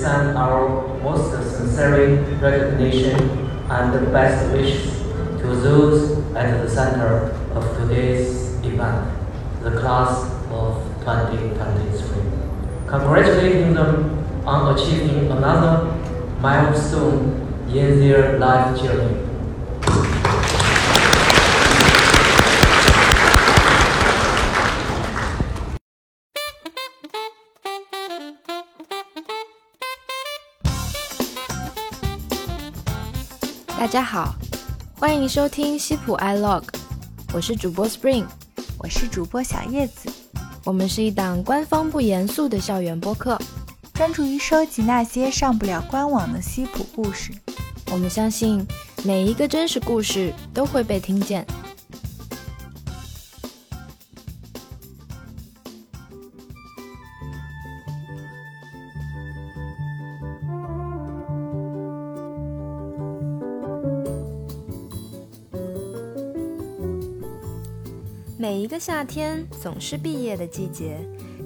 send our most sincere recognition and best wishes to those at the center of today's event, the class of 2023. Congratulating them on achieving another milestone in their life journey. 家好，欢迎收听西普 iLog，我是主播 Spring，我是主播小叶子，我们是一档官方不严肃的校园播客，专注于收集那些上不了官网的西普故事。我们相信每一个真实故事都会被听见。个夏天总是毕业的季节，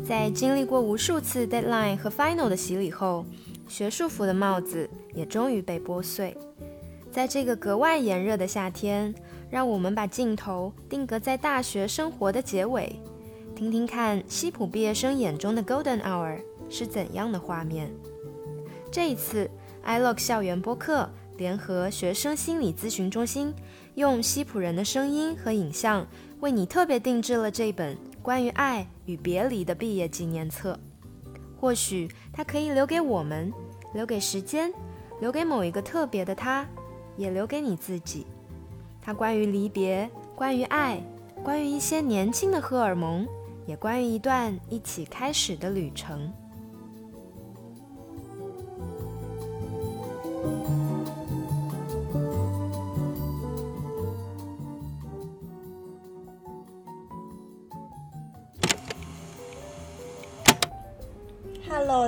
在经历过无数次 deadline 和 final 的洗礼后，学术服的帽子也终于被剥碎。在这个格外炎热的夏天，让我们把镜头定格在大学生活的结尾，听听看西普毕业生眼中的 golden hour 是怎样的画面。这一次，iLook 校园播客联合学生心理咨询中心，用西普人的声音和影像。为你特别定制了这本关于爱与别离的毕业纪念册，或许它可以留给我们，留给时间，留给某一个特别的他，也留给你自己。它关于离别，关于爱，关于一些年轻的荷尔蒙，也关于一段一起开始的旅程。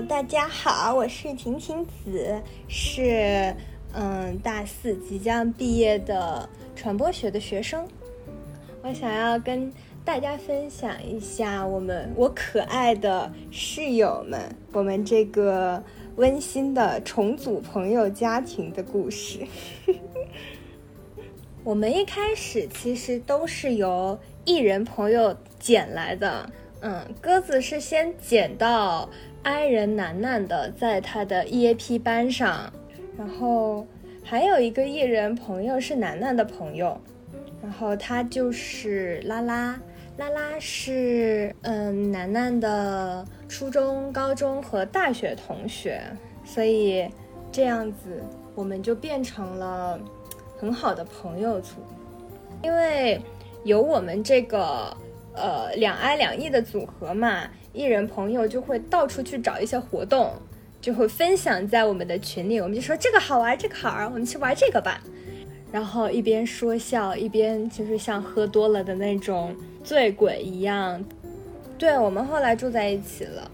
大家好，我是晴晴子，是嗯大四即将毕业的传播学的学生。我想要跟大家分享一下我们我可爱的室友们，我们这个温馨的重组朋友家庭的故事。我们一开始其实都是由艺人朋友捡来的，嗯，鸽子是先捡到。爱人楠楠的在他的 EAP 班上，然后还有一个艺人朋友是楠楠的朋友，然后他就是拉拉，拉拉是嗯楠楠的初中、高中和大学同学，所以这样子我们就变成了很好的朋友组，因为有我们这个呃两爱两艺的组合嘛。艺人朋友就会到处去找一些活动，就会分享在我们的群里。我们就说这个好玩，这个好玩，我们去玩这个吧。然后一边说笑，一边就是像喝多了的那种醉鬼一样。对我们后来住在一起了，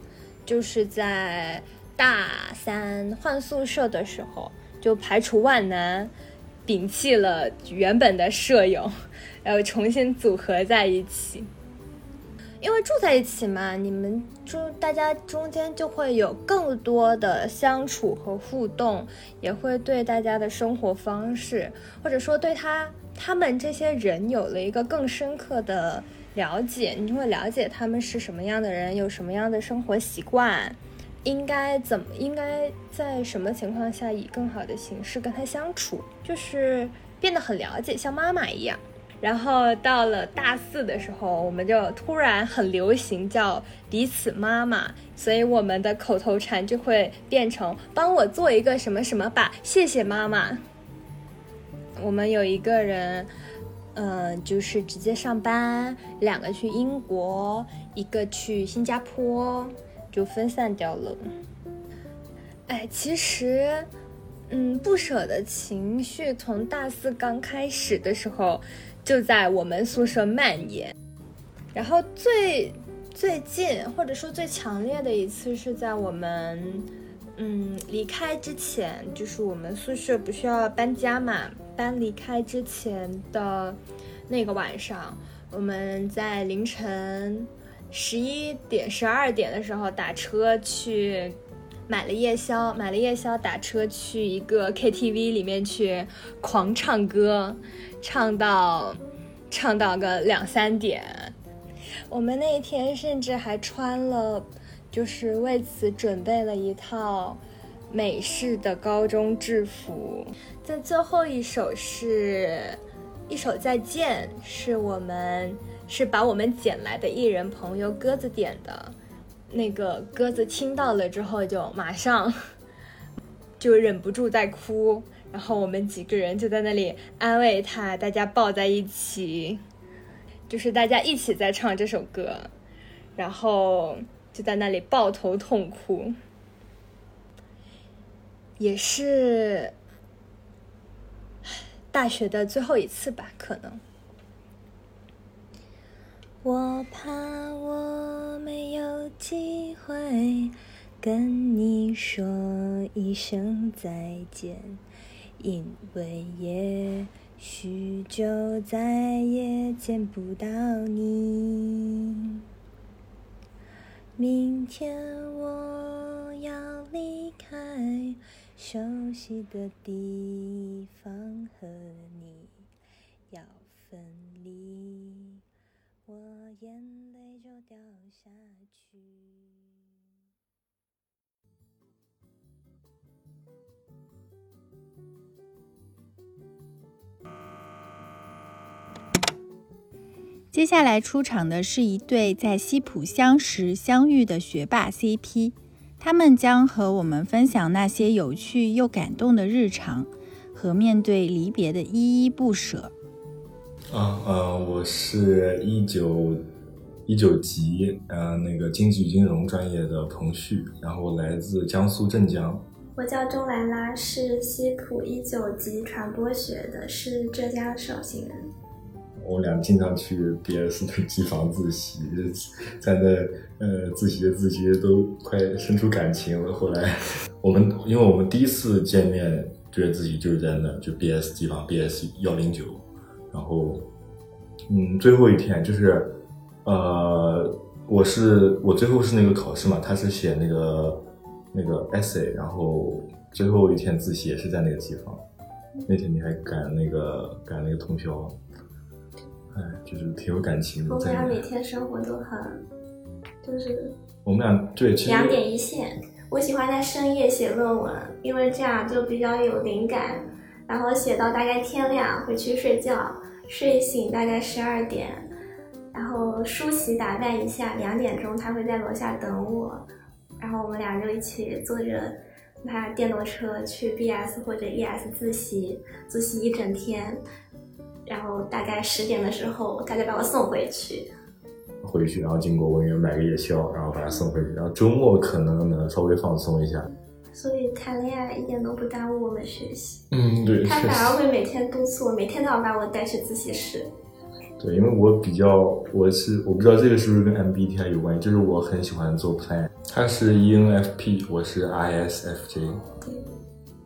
就是在大三换宿舍的时候，就排除万难，摒弃了原本的舍友，然后重新组合在一起。因为住在一起嘛，你们中大家中间就会有更多的相处和互动，也会对大家的生活方式，或者说对他他们这些人有了一个更深刻的了解。你就会了解他们是什么样的人，有什么样的生活习惯，应该怎么应该在什么情况下以更好的形式跟他相处，就是变得很了解，像妈妈一样。然后到了大四的时候，我们就突然很流行叫彼此妈妈，所以我们的口头禅就会变成“帮我做一个什么什么吧，谢谢妈妈”。我们有一个人，嗯，就是直接上班，两个去英国，一个去新加坡，就分散掉了。哎，其实，嗯，不舍的情绪从大四刚开始的时候。就在我们宿舍蔓延，然后最最近或者说最强烈的一次是在我们嗯离开之前，就是我们宿舍不需要搬家嘛，搬离开之前的那个晚上，我们在凌晨十一点十二点的时候打车去买了夜宵，买了夜宵，打车去一个 KTV 里面去狂唱歌，唱到唱到个两三点。我们那一天甚至还穿了，就是为此准备了一套美式的高中制服。在最后一首是一首再见，是我们是把我们捡来的艺人朋友鸽子点的。那个鸽子听到了之后，就马上就忍不住在哭，然后我们几个人就在那里安慰他，大家抱在一起，就是大家一起在唱这首歌，然后就在那里抱头痛哭，也是大学的最后一次吧，可能。我怕我没有机会跟你说一声再见，因为也许就再也见不到你。明天我要离开熟悉的地方，和你要分离。我眼泪就掉下去。接下来出场的是一对在西浦相识相遇的学霸 CP，他们将和我们分享那些有趣又感动的日常，和面对离别的依依不舍。啊呃，我是一九一九级呃那个经济金融专业的彭旭，然后来自江苏镇江。我叫钟兰拉，是西浦一九级传播学的，是浙江绍兴人。我俩经常去 BS 机房自习，在那呃自习的自习都快生出感情了。后来 我们因为我们第一次见面觉得自习就是在那就 BS 机房 BS 幺零九。然后，嗯，最后一天就是，呃，我是我最后是那个考试嘛，他是写那个那个 essay，然后最后一天自习也是在那个机房。那天你还赶那个赶那个通宵，就是挺有感情的。我们俩每天生活都很，就是我们俩对两点一线。我喜欢在深夜写论文，因为这样就比较有灵感。然后写到大概天亮，回去睡觉，睡醒大概十二点，然后梳洗打扮一下，两点钟他会在楼下等我，然后我们俩就一起坐着他电动车去 BS 或者 ES 自习，自习一整天，然后大概十点的时候他就把我送回去，回去然后经过文园买个夜宵，然后把他送回去，然后周末可能能稍微放松一下。所以谈恋爱一点都不耽误我们学习。嗯，对。他反而会每天督促我，每天都要把我带去自习室。对，因为我比较，我是我不知道这个是不是跟 MBTI 有关系，就是我很喜欢做 plan。他是 ENFP，我是 ISFJ。对。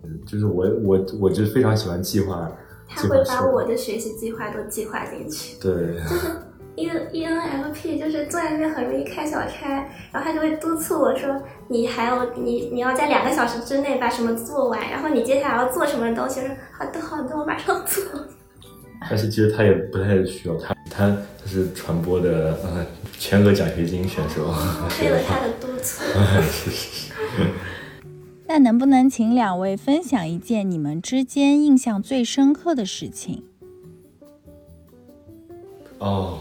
嗯，就是我我我就非常喜欢计划。他会把我的学习计划都计划进去。对。就是。E E N F P 就是做那边很容易开小差，然后他就会督促我说，你还要你你要在两个小时之内把什么做完，然后你接下来要做什么东西，我说好的好的，我马上做。但是其实他也不太需要他，他他是传播的呃全额奖学金选手，为了他的督促。是 是是。那能不能请两位分享一件你们之间印象最深刻的事情？哦。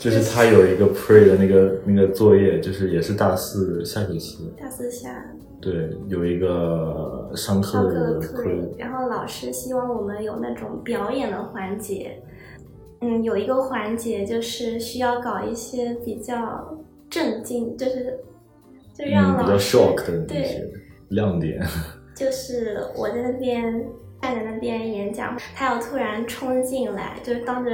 就是他有一个 pre 的那个那个作业，就是也是大四下学期。大四下。对，有一个上课的 pre，然后老师希望我们有那种表演的环节。嗯，有一个环节就是需要搞一些比较震惊，就是就让老师对亮点。就是我在那边。站在那边演讲，他要突然冲进来，就是当着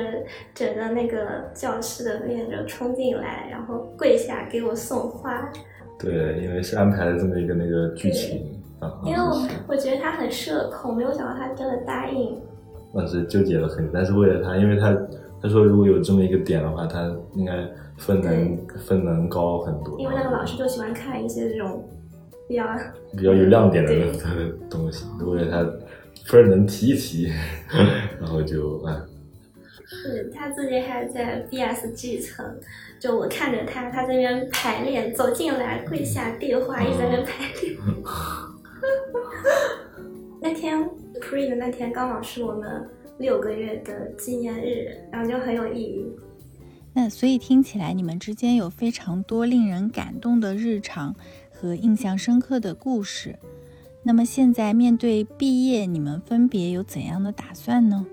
整个那个教室的面就冲进来，然后跪下给我送花。对，因为是安排了这么一个那个剧情啊。因为我我觉得他很社恐，没有想到他真的答应。当时纠结了很久，但是为了他，因为他他说如果有这么一个点的话，他应该分能分能高很多。因为那个老师就喜欢看一些这种比较比较有亮点的他的东西，如果他分儿能提一提，然后就啊，是他自己还在 BSG 层，就我看着他，他这边排练，走进来跪下递话，一直在那边排练。那天 pre 的那天刚好是我们六个月的纪念日，然后就很有意义。那所以听起来你们之间有非常多令人感动的日常和印象深刻的故事。那么现在面对毕业，你们分别有怎样的打算呢？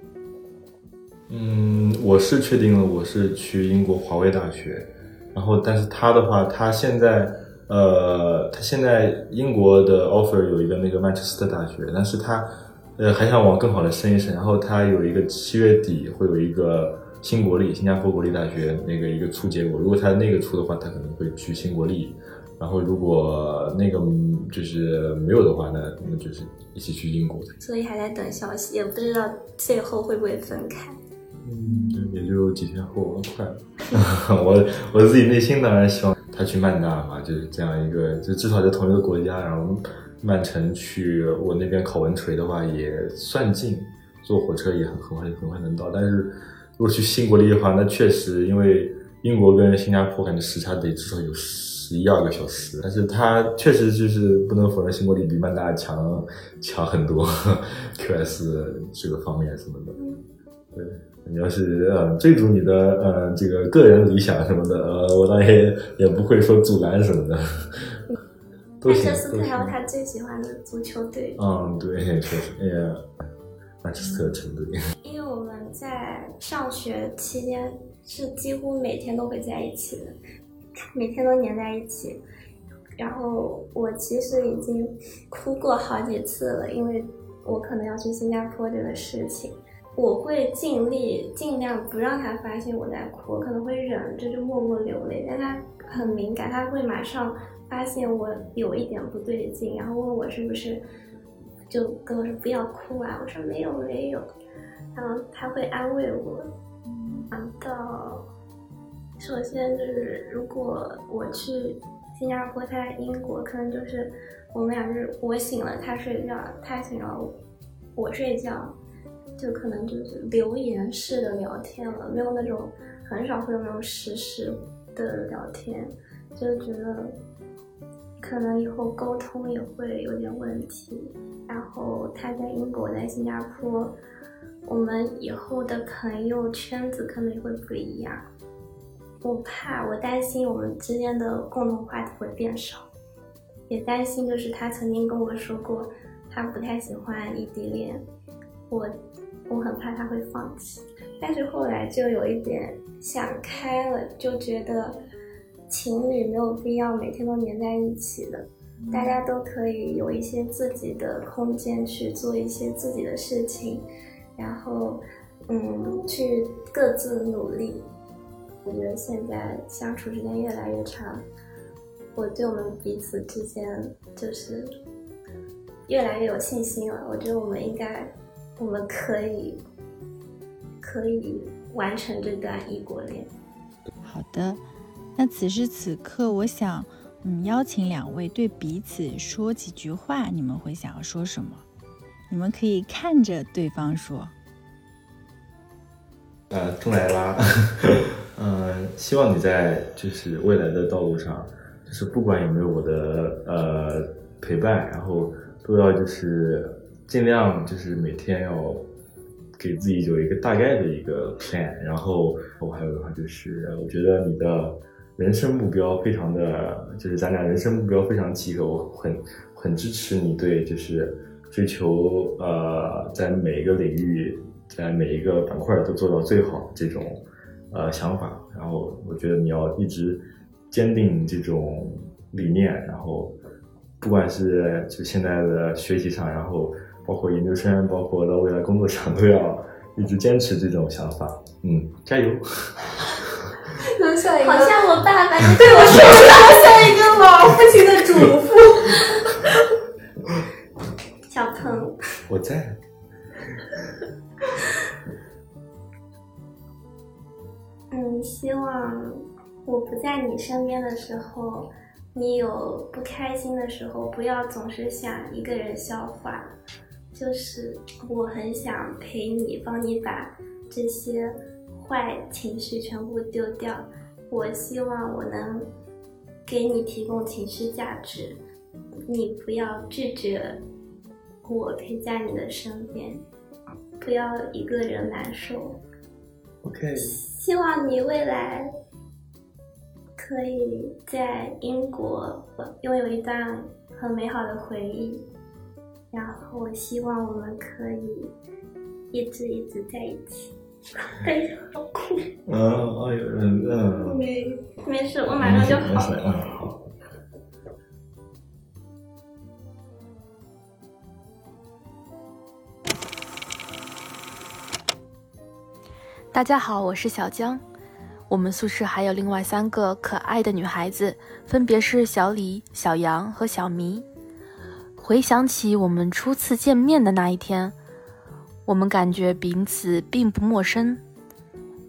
嗯，我是确定了，我是去英国华威大学，然后但是他的话，他现在呃，他现在英国的 offer 有一个那个曼彻斯特大学，但是他呃还想往更好的升一升，然后他有一个七月底会有一个新国立，新加坡国立大学那个一个出结果，如果他那个出的话，他可能会去新国立，然后如果那个嗯就是没有的话，那那就是一起去英国的。所以还在等消息，也不知道最后会不会分开。嗯，对，也就几天后，快了。我我自己内心当然希望他去曼大嘛，就是这样一个，就至少在同一个国家，然后曼城去我那边考文垂的话也算近，坐火车也很很快很快能到。但是如果去新国立的话，那确实因为英国跟新加坡感觉时差得至少有十一二个小时，但是它确实就是不能否认新国立比曼大强强很多，QS 这个方面什么的。对，你要是呃追逐你的呃这个个人理想什么的，呃，我当然也也不会说阻拦什么的，都曼彻斯特还有。他最喜欢的足球队，嗯，对，确实，哎呀，曼彻斯特城队，因为我们在上学期间是几乎每天都会在一起的，每天都黏在一起。然后我其实已经哭过好几次了，因为我可能要去新加坡这个事情，我会尽力尽量不让他发现我在哭，我可能会忍着就默默流泪，但他很敏感，他会马上发现我有一点不对劲，然后问我是不是，就跟我说不要哭啊，我说没有没有，然后他会安慰我。想到，首先就是如果我去新加坡，他在英国，可能就是我们俩就是我醒了他睡觉，他醒了我睡觉，就可能就是留言式的聊天了，没有那种很少会有那种实时的聊天，就觉得可能以后沟通也会有点问题。然后他在英国，在新加坡，我们以后的朋友圈子可能也会不一样。我怕，我担心我们之间的共同话题会变少，也担心就是他曾经跟我说过，他不太喜欢异地恋，我我很怕他会放弃。但是后来就有一点想开了，就觉得情侣没有必要每天都黏在一起的，大家都可以有一些自己的空间去做一些自己的事情，然后嗯，去各自努力。我觉得现在相处时间越来越长，我对我们彼此之间就是越来越有信心了。我觉得我们应该，我们可以可以完成这段异国恋。好的，那此时此刻，我想，嗯，邀请两位对彼此说几句话，你们会想要说什么？你们可以看着对方说。呃，钟来拉，嗯，希望你在就是未来的道路上，就是不管有没有我的呃陪伴，然后都要就是尽量就是每天要给自己有一个大概的一个 plan，然后我还有的话就是，我觉得你的人生目标非常的，就是咱俩人生目标非常契合，我很很支持你对就是追求呃在每一个领域。在每一个板块都做到最好这种呃想法，然后我觉得你要一直坚定这种理念，然后不管是就现在的学习上，然后包括研究生，包括到未来工作上，都要一直坚持这种想法。嗯，加油！好像我爸爸，你对我说的像一个老父亲的嘱咐。小鹏，我在。希望我不在你身边的时候，你有不开心的时候，不要总是想一个人消化。就是我很想陪你，帮你把这些坏情绪全部丢掉。我希望我能给你提供情绪价值，你不要拒绝我陪在你的身边，不要一个人难受。OK。希望你未来可以在英国拥有一段很美好的回忆。然后我希望我们可以一直一直在一起。哎，好哭。嗯，哎呦，嗯嗯。没没事，我马上就好。了。大家好，我是小江。我们宿舍还有另外三个可爱的女孩子，分别是小李、小杨和小迷。回想起我们初次见面的那一天，我们感觉彼此并不陌生。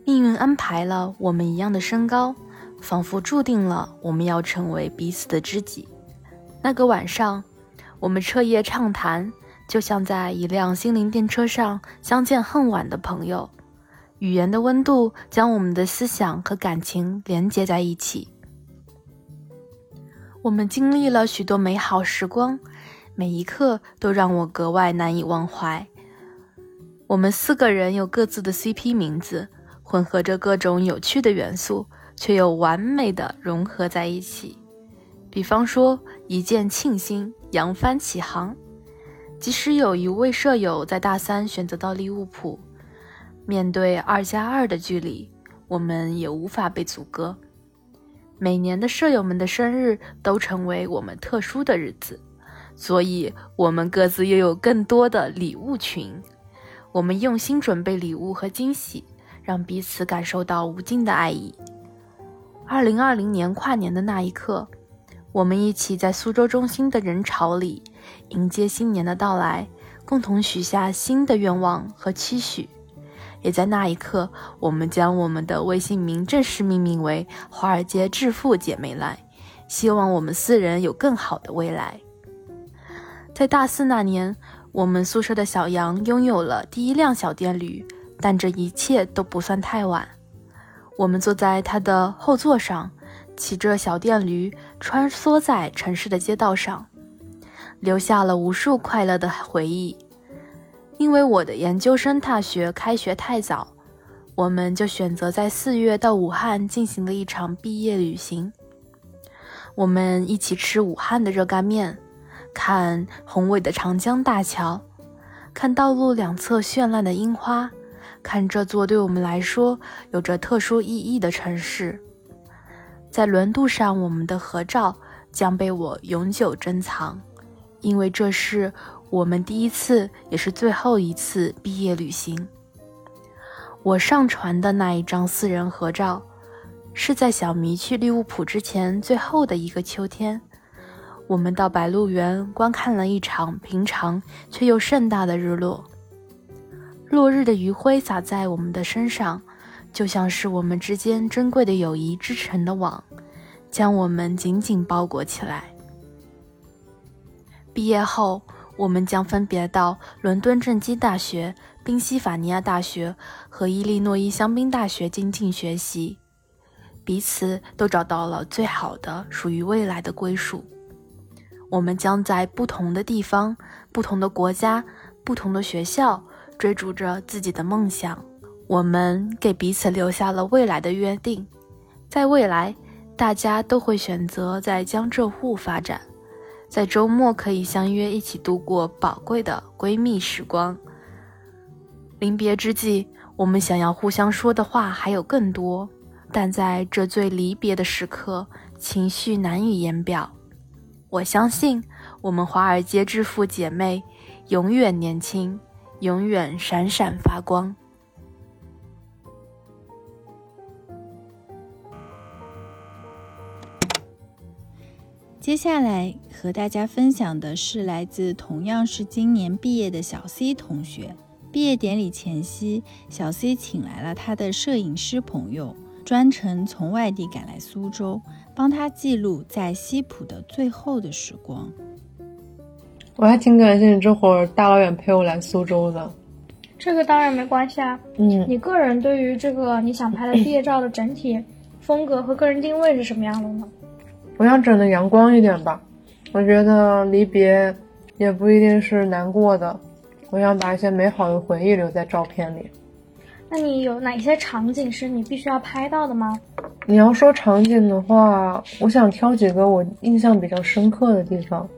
命运安排了我们一样的身高，仿佛注定了我们要成为彼此的知己。那个晚上，我们彻夜畅谈，就像在一辆心灵电车上相见恨晚的朋友。语言的温度将我们的思想和感情连接在一起。我们经历了许多美好时光。每一刻都让我格外难以忘怀。我们四个人有各自的 CP 名字，混合着各种有趣的元素，却又完美的融合在一起。比方说，一见倾心，扬帆起航。即使有一位舍友在大三选择到利物浦，面对二加二的距离，我们也无法被阻隔。每年的舍友们的生日都成为我们特殊的日子。所以，我们各自又有更多的礼物群。我们用心准备礼物和惊喜，让彼此感受到无尽的爱意。二零二零年跨年的那一刻，我们一起在苏州中心的人潮里迎接新年的到来，共同许下新的愿望和期许。也在那一刻，我们将我们的微信名正式命名为“华尔街致富姐妹来”，希望我们四人有更好的未来。在大四那年，我们宿舍的小杨拥有了第一辆小电驴，但这一切都不算太晚。我们坐在他的后座上，骑着小电驴穿梭在城市的街道上，留下了无数快乐的回忆。因为我的研究生大学开学太早，我们就选择在四月到武汉进行了一场毕业旅行。我们一起吃武汉的热干面。看宏伟的长江大桥，看道路两侧绚烂的樱花，看这座对我们来说有着特殊意义的城市。在轮渡上，我们的合照将被我永久珍藏，因为这是我们第一次，也是最后一次毕业旅行。我上传的那一张四人合照，是在小迷去利物浦之前最后的一个秋天。我们到白鹿原观看了一场平常却又盛大的日落，落日的余晖洒在我们的身上，就像是我们之间珍贵的友谊织成的网，将我们紧紧包裹起来。毕业后，我们将分别到伦敦政基大学、宾夕法尼亚大学和伊利诺伊香槟大学精进学习，彼此都找到了最好的属于未来的归属。我们将在不同的地方、不同的国家、不同的学校追逐着自己的梦想。我们给彼此留下了未来的约定，在未来，大家都会选择在江浙沪发展，在周末可以相约一起度过宝贵的闺蜜时光。临别之际，我们想要互相说的话还有更多，但在这最离别的时刻，情绪难以言表。我相信，我们华尔街致富姐妹永远年轻，永远闪闪发光。接下来和大家分享的是来自同样是今年毕业的小 C 同学。毕业典礼前夕，小 C 请来了他的摄影师朋友，专程从外地赶来苏州。帮他记录在西浦的最后的时光。我还挺感谢你这会儿大老远陪我来苏州的。这个当然没关系啊。嗯，你个人对于这个你想拍的毕业照的整体风格和个人定位是什么样的呢？我想整的阳光一点吧。我觉得离别也不一定是难过的，我想把一些美好的回忆留在照片里。那你有哪些场景是你必须要拍到的吗？你要说场景的话，我想挑几个我印象比较深刻的地方。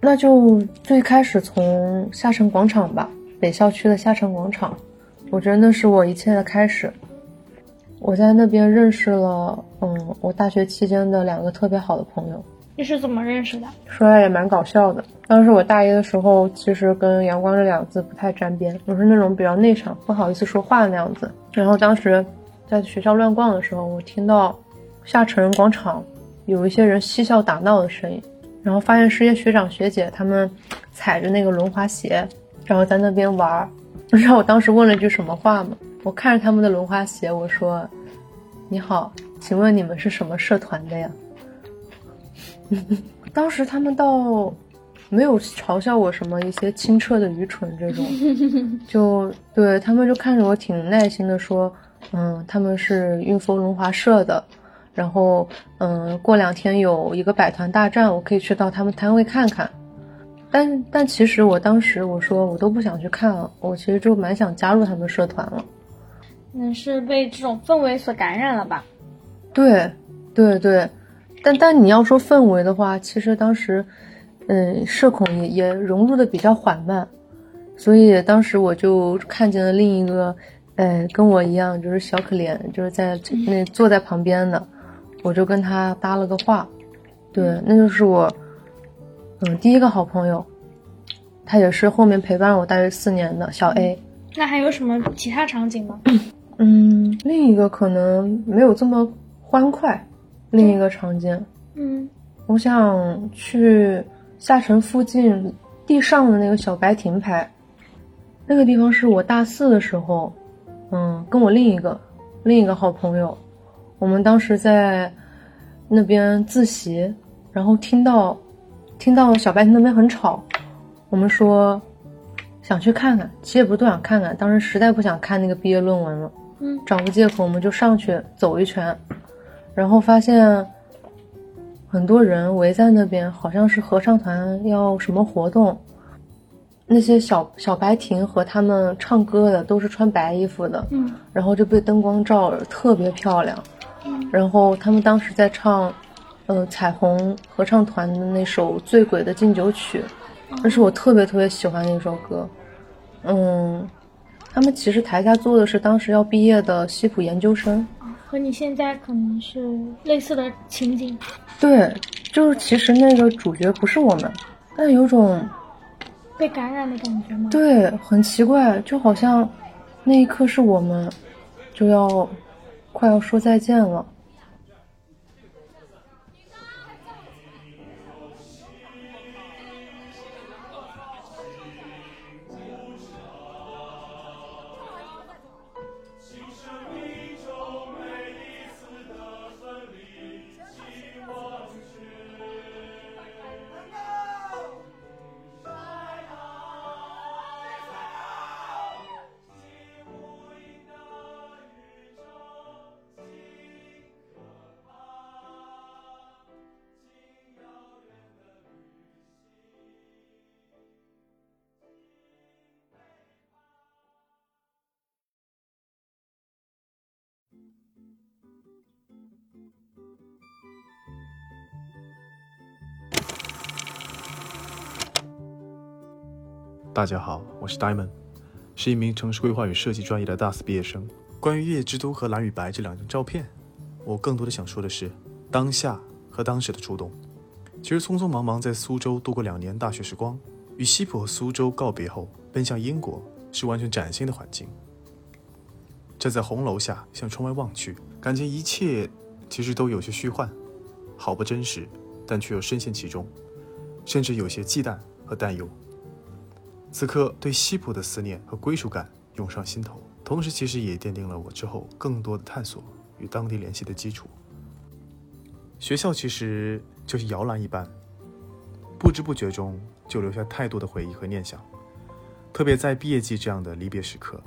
那就最开始从下沉广场吧，北校区的下沉广场，我觉得那是我一切的开始。我在那边认识了，嗯，我大学期间的两个特别好的朋友。你是怎么认识的？说来也蛮搞笑的。当时我大一的时候，其实跟“阳光”这两个字不太沾边，我是那种比较内向、不好意思说话的那样子。然后当时在学校乱逛的时候，我听到下沉广场有一些人嬉笑打闹的声音。然后发现是些学长学姐，他们踩着那个轮滑鞋，然后在那边玩儿。你知道我当时问了一句什么话吗？我看着他们的轮滑鞋，我说：“你好，请问你们是什么社团的呀？” 当时他们倒没有嘲笑我什么一些清澈的愚蠢这种，就对他们就看着我挺耐心的说：“嗯，他们是运丰轮滑社的。”然后，嗯，过两天有一个百团大战，我可以去到他们摊位看看。但但其实我当时我说我都不想去看了，我其实就蛮想加入他们社团了。你是被这种氛围所感染了吧？对，对对。但但你要说氛围的话，其实当时，嗯，社恐也也融入的比较缓慢，所以当时我就看见了另一个，呃，跟我一样就是小可怜，就是在那坐在旁边的。我就跟他搭了个话，对，那就是我，嗯，第一个好朋友，他也是后面陪伴了我大约四年的小 A。那还有什么其他场景吗？嗯，另一个可能没有这么欢快，另一个场景，嗯，我想去下城附近地上的那个小白亭拍，那个地方是我大四的时候，嗯，跟我另一个另一个好朋友。我们当时在那边自习，然后听到听到小白亭那边很吵，我们说想去看看，其实也不是都想看看，当时实在不想看那个毕业论文了，嗯，找个借口我们就上去走一圈，然后发现很多人围在那边，好像是合唱团要什么活动，那些小小白亭和他们唱歌的都是穿白衣服的，嗯，然后就被灯光照着，特别漂亮。然后他们当时在唱，呃，彩虹合唱团的那首《醉鬼的敬酒曲》，那是我特别特别喜欢的一首歌。嗯，他们其实台下坐的是当时要毕业的西普研究生，和你现在可能是类似的情景。对，就是其实那个主角不是我们，但有种被感染的感觉吗？对，很奇怪，就好像那一刻是我们就要。快要说再见了。大家好，我是 Diamond，是一名城市规划与设计专业的大四毕业生。关于《夜之都》和《蓝与白》这两张照片，我更多的想说的是当下和当时的触动。其实匆匆忙忙在苏州度过两年大学时光，与西普和苏州告别后，奔向英国是完全崭新的环境。站在红楼下向窗外望去，感觉一切其实都有些虚幻，好不真实，但却又深陷其中，甚至有些忌惮和担忧。此刻对西普的思念和归属感涌上心头，同时其实也奠定了我之后更多的探索与当地联系的基础。学校其实就是摇篮一般，不知不觉中就留下太多的回忆和念想。特别在毕业季这样的离别时刻，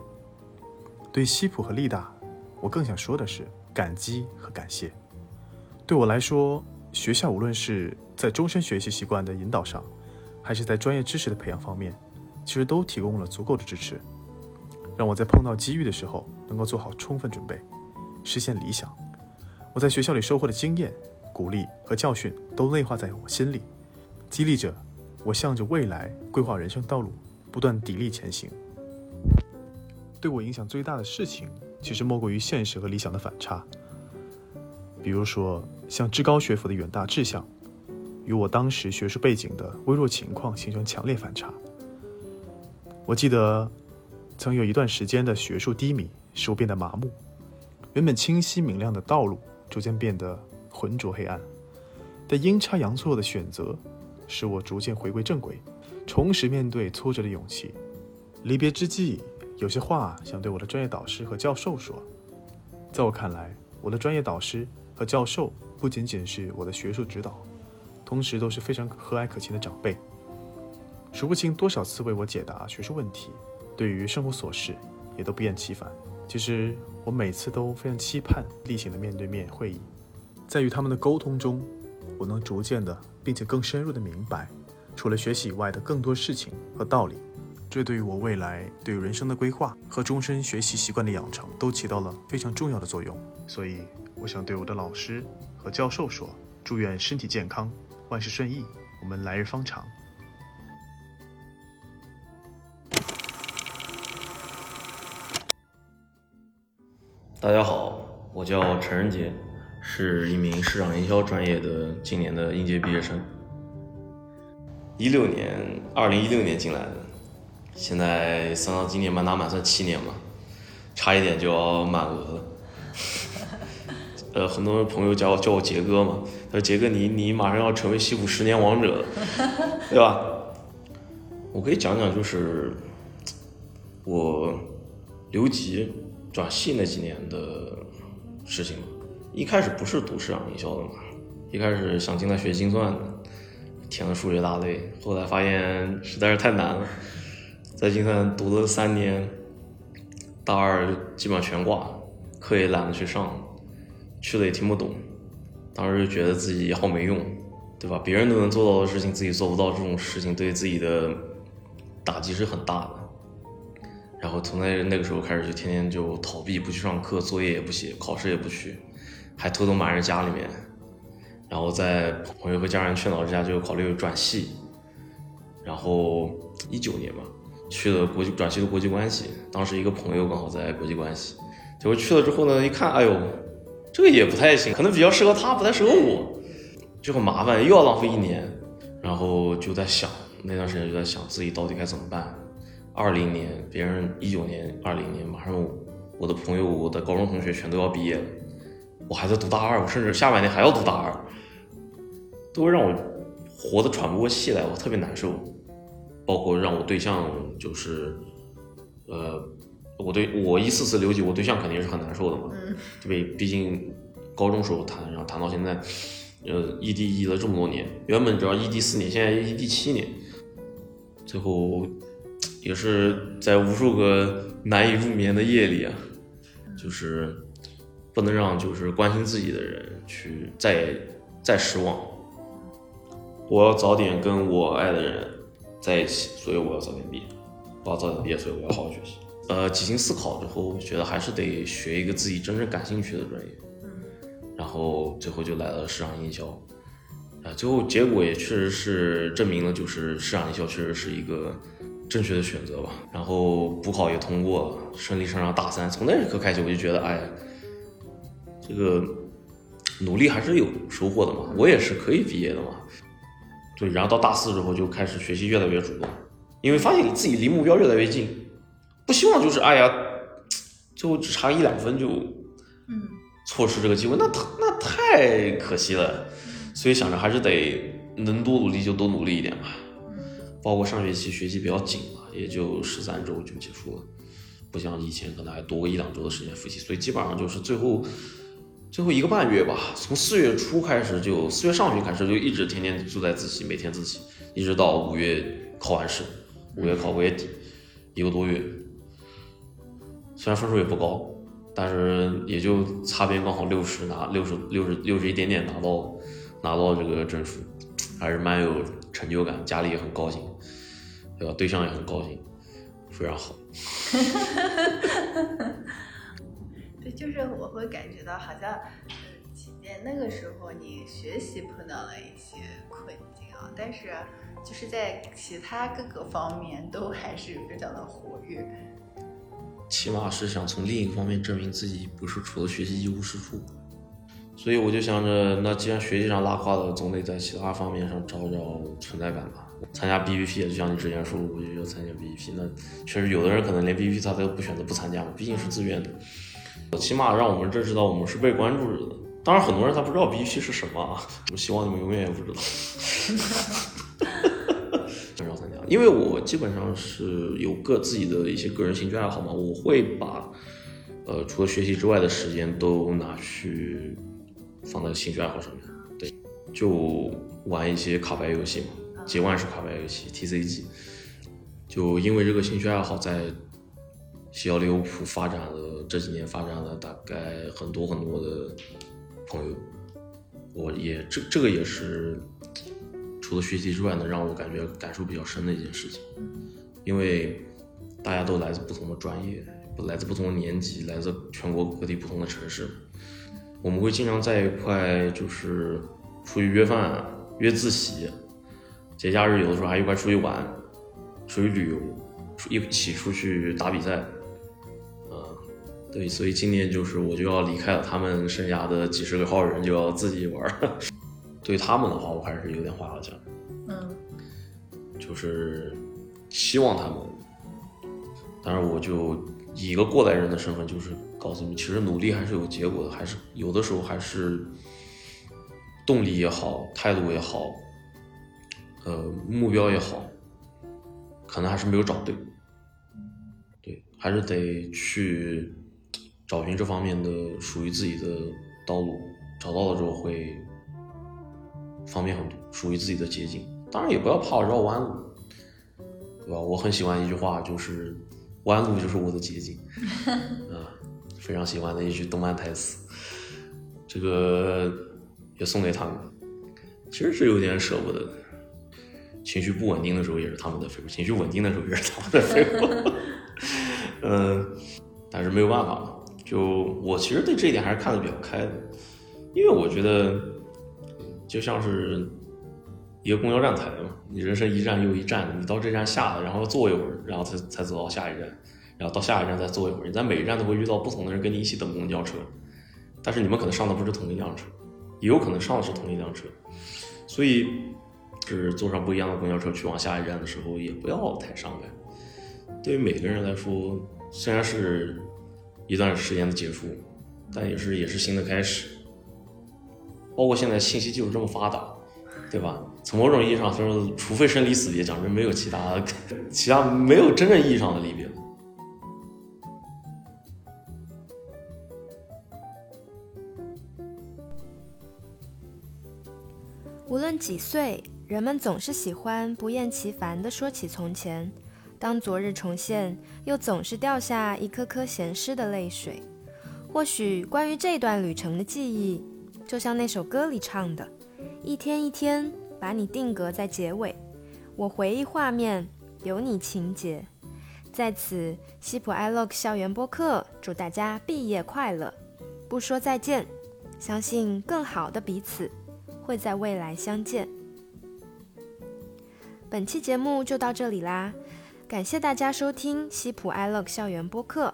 对西普和丽达，我更想说的是感激和感谢。对我来说，学校无论是在终身学习习惯的引导上，还是在专业知识的培养方面，其实都提供了足够的支持，让我在碰到机遇的时候能够做好充分准备，实现理想。我在学校里收获的经验、鼓励和教训都内化在我心里，激励着我向着未来规划人生道路，不断砥砺前行。对我影响最大的事情，其实莫过于现实和理想的反差。比如说，像至高学府的远大志向，与我当时学术背景的微弱情况形成强烈反差。我记得，曾有一段时间的学术低迷，使我变得麻木，原本清晰明亮的道路逐渐变得浑浊黑暗。但阴差阳错的选择，使我逐渐回归正轨，重拾面对挫折的勇气。离别之际，有些话想对我的专业导师和教授说。在我看来，我的专业导师。和教授不仅仅是我的学术指导，同时都是非常和蔼可亲的长辈。数不清多少次为我解答学术问题，对于生活琐事也都不厌其烦。其实我每次都非常期盼例行的面对面会议，在与他们的沟通中，我能逐渐的并且更深入的明白，除了学习以外的更多事情和道理。这对于我未来对人生的规划和终身学习习惯的养成都起到了非常重要的作用。所以。我想对我的老师和教授说：祝愿身体健康，万事顺意，我们来日方长。大家好，我叫陈仁杰，是一名市场营销专业的今年的应届毕业生。一六年，二零一六年进来的，现在算到今年满打满算七年嘛，差一点就要满额了。呃，很多朋友叫我叫我杰哥嘛，他说杰哥你你马上要成为西部十年王者了，对吧？我可以讲讲就是我留级转系那几年的事情嘛。一开始不是读市场营销的嘛，一开始想进来学精算的，填了数学大类，后来发现实在是太难了，在精算读了三年，大二基本上全挂，课也懒得去上。去了也听不懂，当时就觉得自己好没用，对吧？别人都能做到的事情，自己做不到，这种事情对自己的打击是很大的。然后从那那个时候开始，就天天就逃避，不去上课，作业也不写，考试也不去，还偷偷瞒着家里面。然后在朋友和家人劝导之下，就考虑转系。然后一九年吧，去了国际转系的国际关系，当时一个朋友刚好在国际关系，结果去了之后呢，一看，哎呦。这个也不太行，可能比较适合他，不太适合我，就很麻烦，又要浪费一年。然后就在想，那段时间就在想自己到底该怎么办。二零年，别人一九年、二零年，马上我的朋友、我的高中同学全都要毕业了，我还在读大二，我甚至下半年还要读大二，都会让我活得喘不过气来，我特别难受。包括让我对象就是，呃。我对我一次次留级，我对象肯定是很难受的嘛，对不对？毕竟高中时候谈，然后谈到现在，呃，异地异了这么多年，原本只要异地四年，现在异地七年，最后也是在无数个难以入眠的夜里啊，就是不能让就是关心自己的人去再再失望。我要早点跟我爱的人在一起，所以我要早点毕业，我要早点毕业，所以我要好好学习。呃，几经思考之后，觉得还是得学一个自己真正感兴趣的专业。嗯，然后最后就来了市场营销。啊，最后结果也确实是证明了，就是市场营销确实是一个正确的选择吧。然后补考也通过了，顺利上上大三。从那一刻开始，我就觉得，哎，这个努力还是有收获的嘛。我也是可以毕业的嘛。对，然后到大四之后就开始学习越来越主动，因为发现自己离目标越来越近。不希望就是哎呀，最后只差一两分就，嗯，错失这个机会，那那太可惜了。所以想着还是得能多努力就多努力一点吧。包括上学期学习比较紧嘛，也就十三周就结束了，不像以前可能还多一两周的时间复习。所以基本上就是最后最后一个半月吧，从四月初开始就四月上旬开始就一直天天住在自习，每天自习，一直到五月考完试，五月考五月底，一个多月。虽然分数也不高，但是也就擦边刚好六十拿六十六十六十一点点拿到拿到这个证书，还是蛮有成就感，家里也很高兴，对吧？对象也很高兴，非常好。对，就是我会感觉到好像，嗯，即便那个时候你学习碰到了一些困境啊，但是就是在其他各个方面都还是非常的活跃。起码是想从另一个方面证明自己不是除了学习一无是处，所以我就想着，那既然学习上拉胯了，总得在其他方面上找找存在感吧。参加 BVP 也就像你之前说，我就要参加 BVP。那确实有的人可能连 BVP 他都不选择不参加嘛，毕竟是自愿的。起码让我们认识到我们是被关注着的。当然，很多人他不知道 BVP 是什么啊，我希望你们永远也不知道。很少参加，因为我基本上是有个自己的一些个人兴趣爱好嘛，我会把呃除了学习之外的时间都拿去放在兴趣爱好上面。对，就玩一些卡牌游戏嘛，几万式卡牌游戏 TCG。就因为这个兴趣爱好，在西奥利欧普发展了这几年，发展了大概很多很多的朋友。我也这这个也是。除了学习之外，呢让我感觉感受比较深的一件事情，因为大家都来自不同的专业，来自不同的年级，来自全国各地不同的城市，我们会经常在一块，就是出去约饭、约自习，节假日有的时候还一块出去玩，出去旅游，一起出去打比赛，嗯，对，所以今年就是我就要离开了他们剩下的几十个号人，就要自己玩。对他们的话，我还是有点话要讲。嗯，就是希望他们，当然我就以一个过来人的身份，就是告诉你，其实努力还是有结果的，还是有的时候还是动力也好，态度也好，呃，目标也好，可能还是没有找对。对，还是得去找寻这方面的属于自己的道路，找到了之后会。方便很多，属于自己的捷径。当然也不要怕绕弯路，对吧？我很喜欢一句话，就是“弯路就是我的捷径”，啊，非常喜欢的一句动漫台词。这个也送给他们。其实是有点舍不得。情绪不稳定的时候也是他们的废物，情绪稳定的时候也是他们的废物。嗯，但是没有办法嘛。就我其实对这一点还是看得比较开的，因为我觉得。就像是一个公交站台嘛，你人生一站又一站，你到这站下了，然后坐一会儿，然后才才走到下一站，然后到下一站再坐一会儿。你在每一站都会遇到不同的人跟你一起等公交车，但是你们可能上的不是同一辆车，也有可能上的是同一辆车，所以是坐上不一样的公交车去往下一站的时候，也不要太伤感。对于每个人来说，虽然是一段时间的结束，但也是也是新的开始。包括现在信息技术这么发达，对吧？从某种意义上说，除非生离死别，讲真没有其他，其他没有真正意义上的离别。几岁，人们总是喜欢不厌其烦地说起从前。当昨日重现，又总是掉下一颗颗咸湿的泪水。或许关于这段旅程的记忆。就像那首歌里唱的，一天一天把你定格在结尾，我回忆画面，有你情节。在此，西普 iLog 校园播客祝大家毕业快乐，不说再见，相信更好的彼此会在未来相见。本期节目就到这里啦，感谢大家收听西普 iLog 校园播客。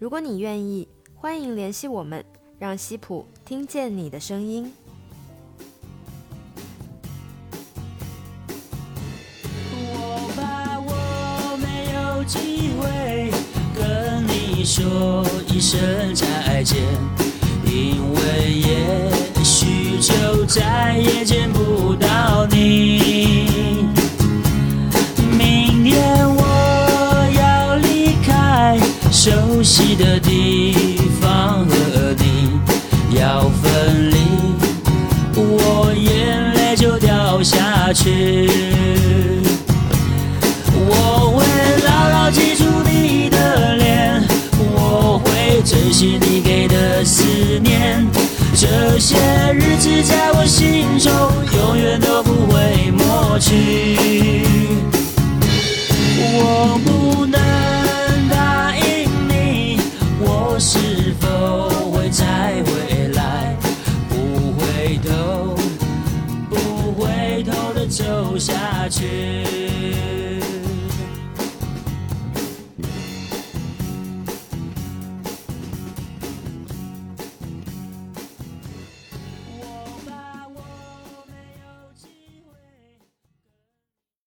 如果你愿意，欢迎联系我们。让西普听见你的声音。我怕我没有机会跟你说一声再见，因为也再也见不到你。明天我要离开熟悉的地方和你要分离我眼泪就掉下去。这些日子在我心中永远都不会抹去。我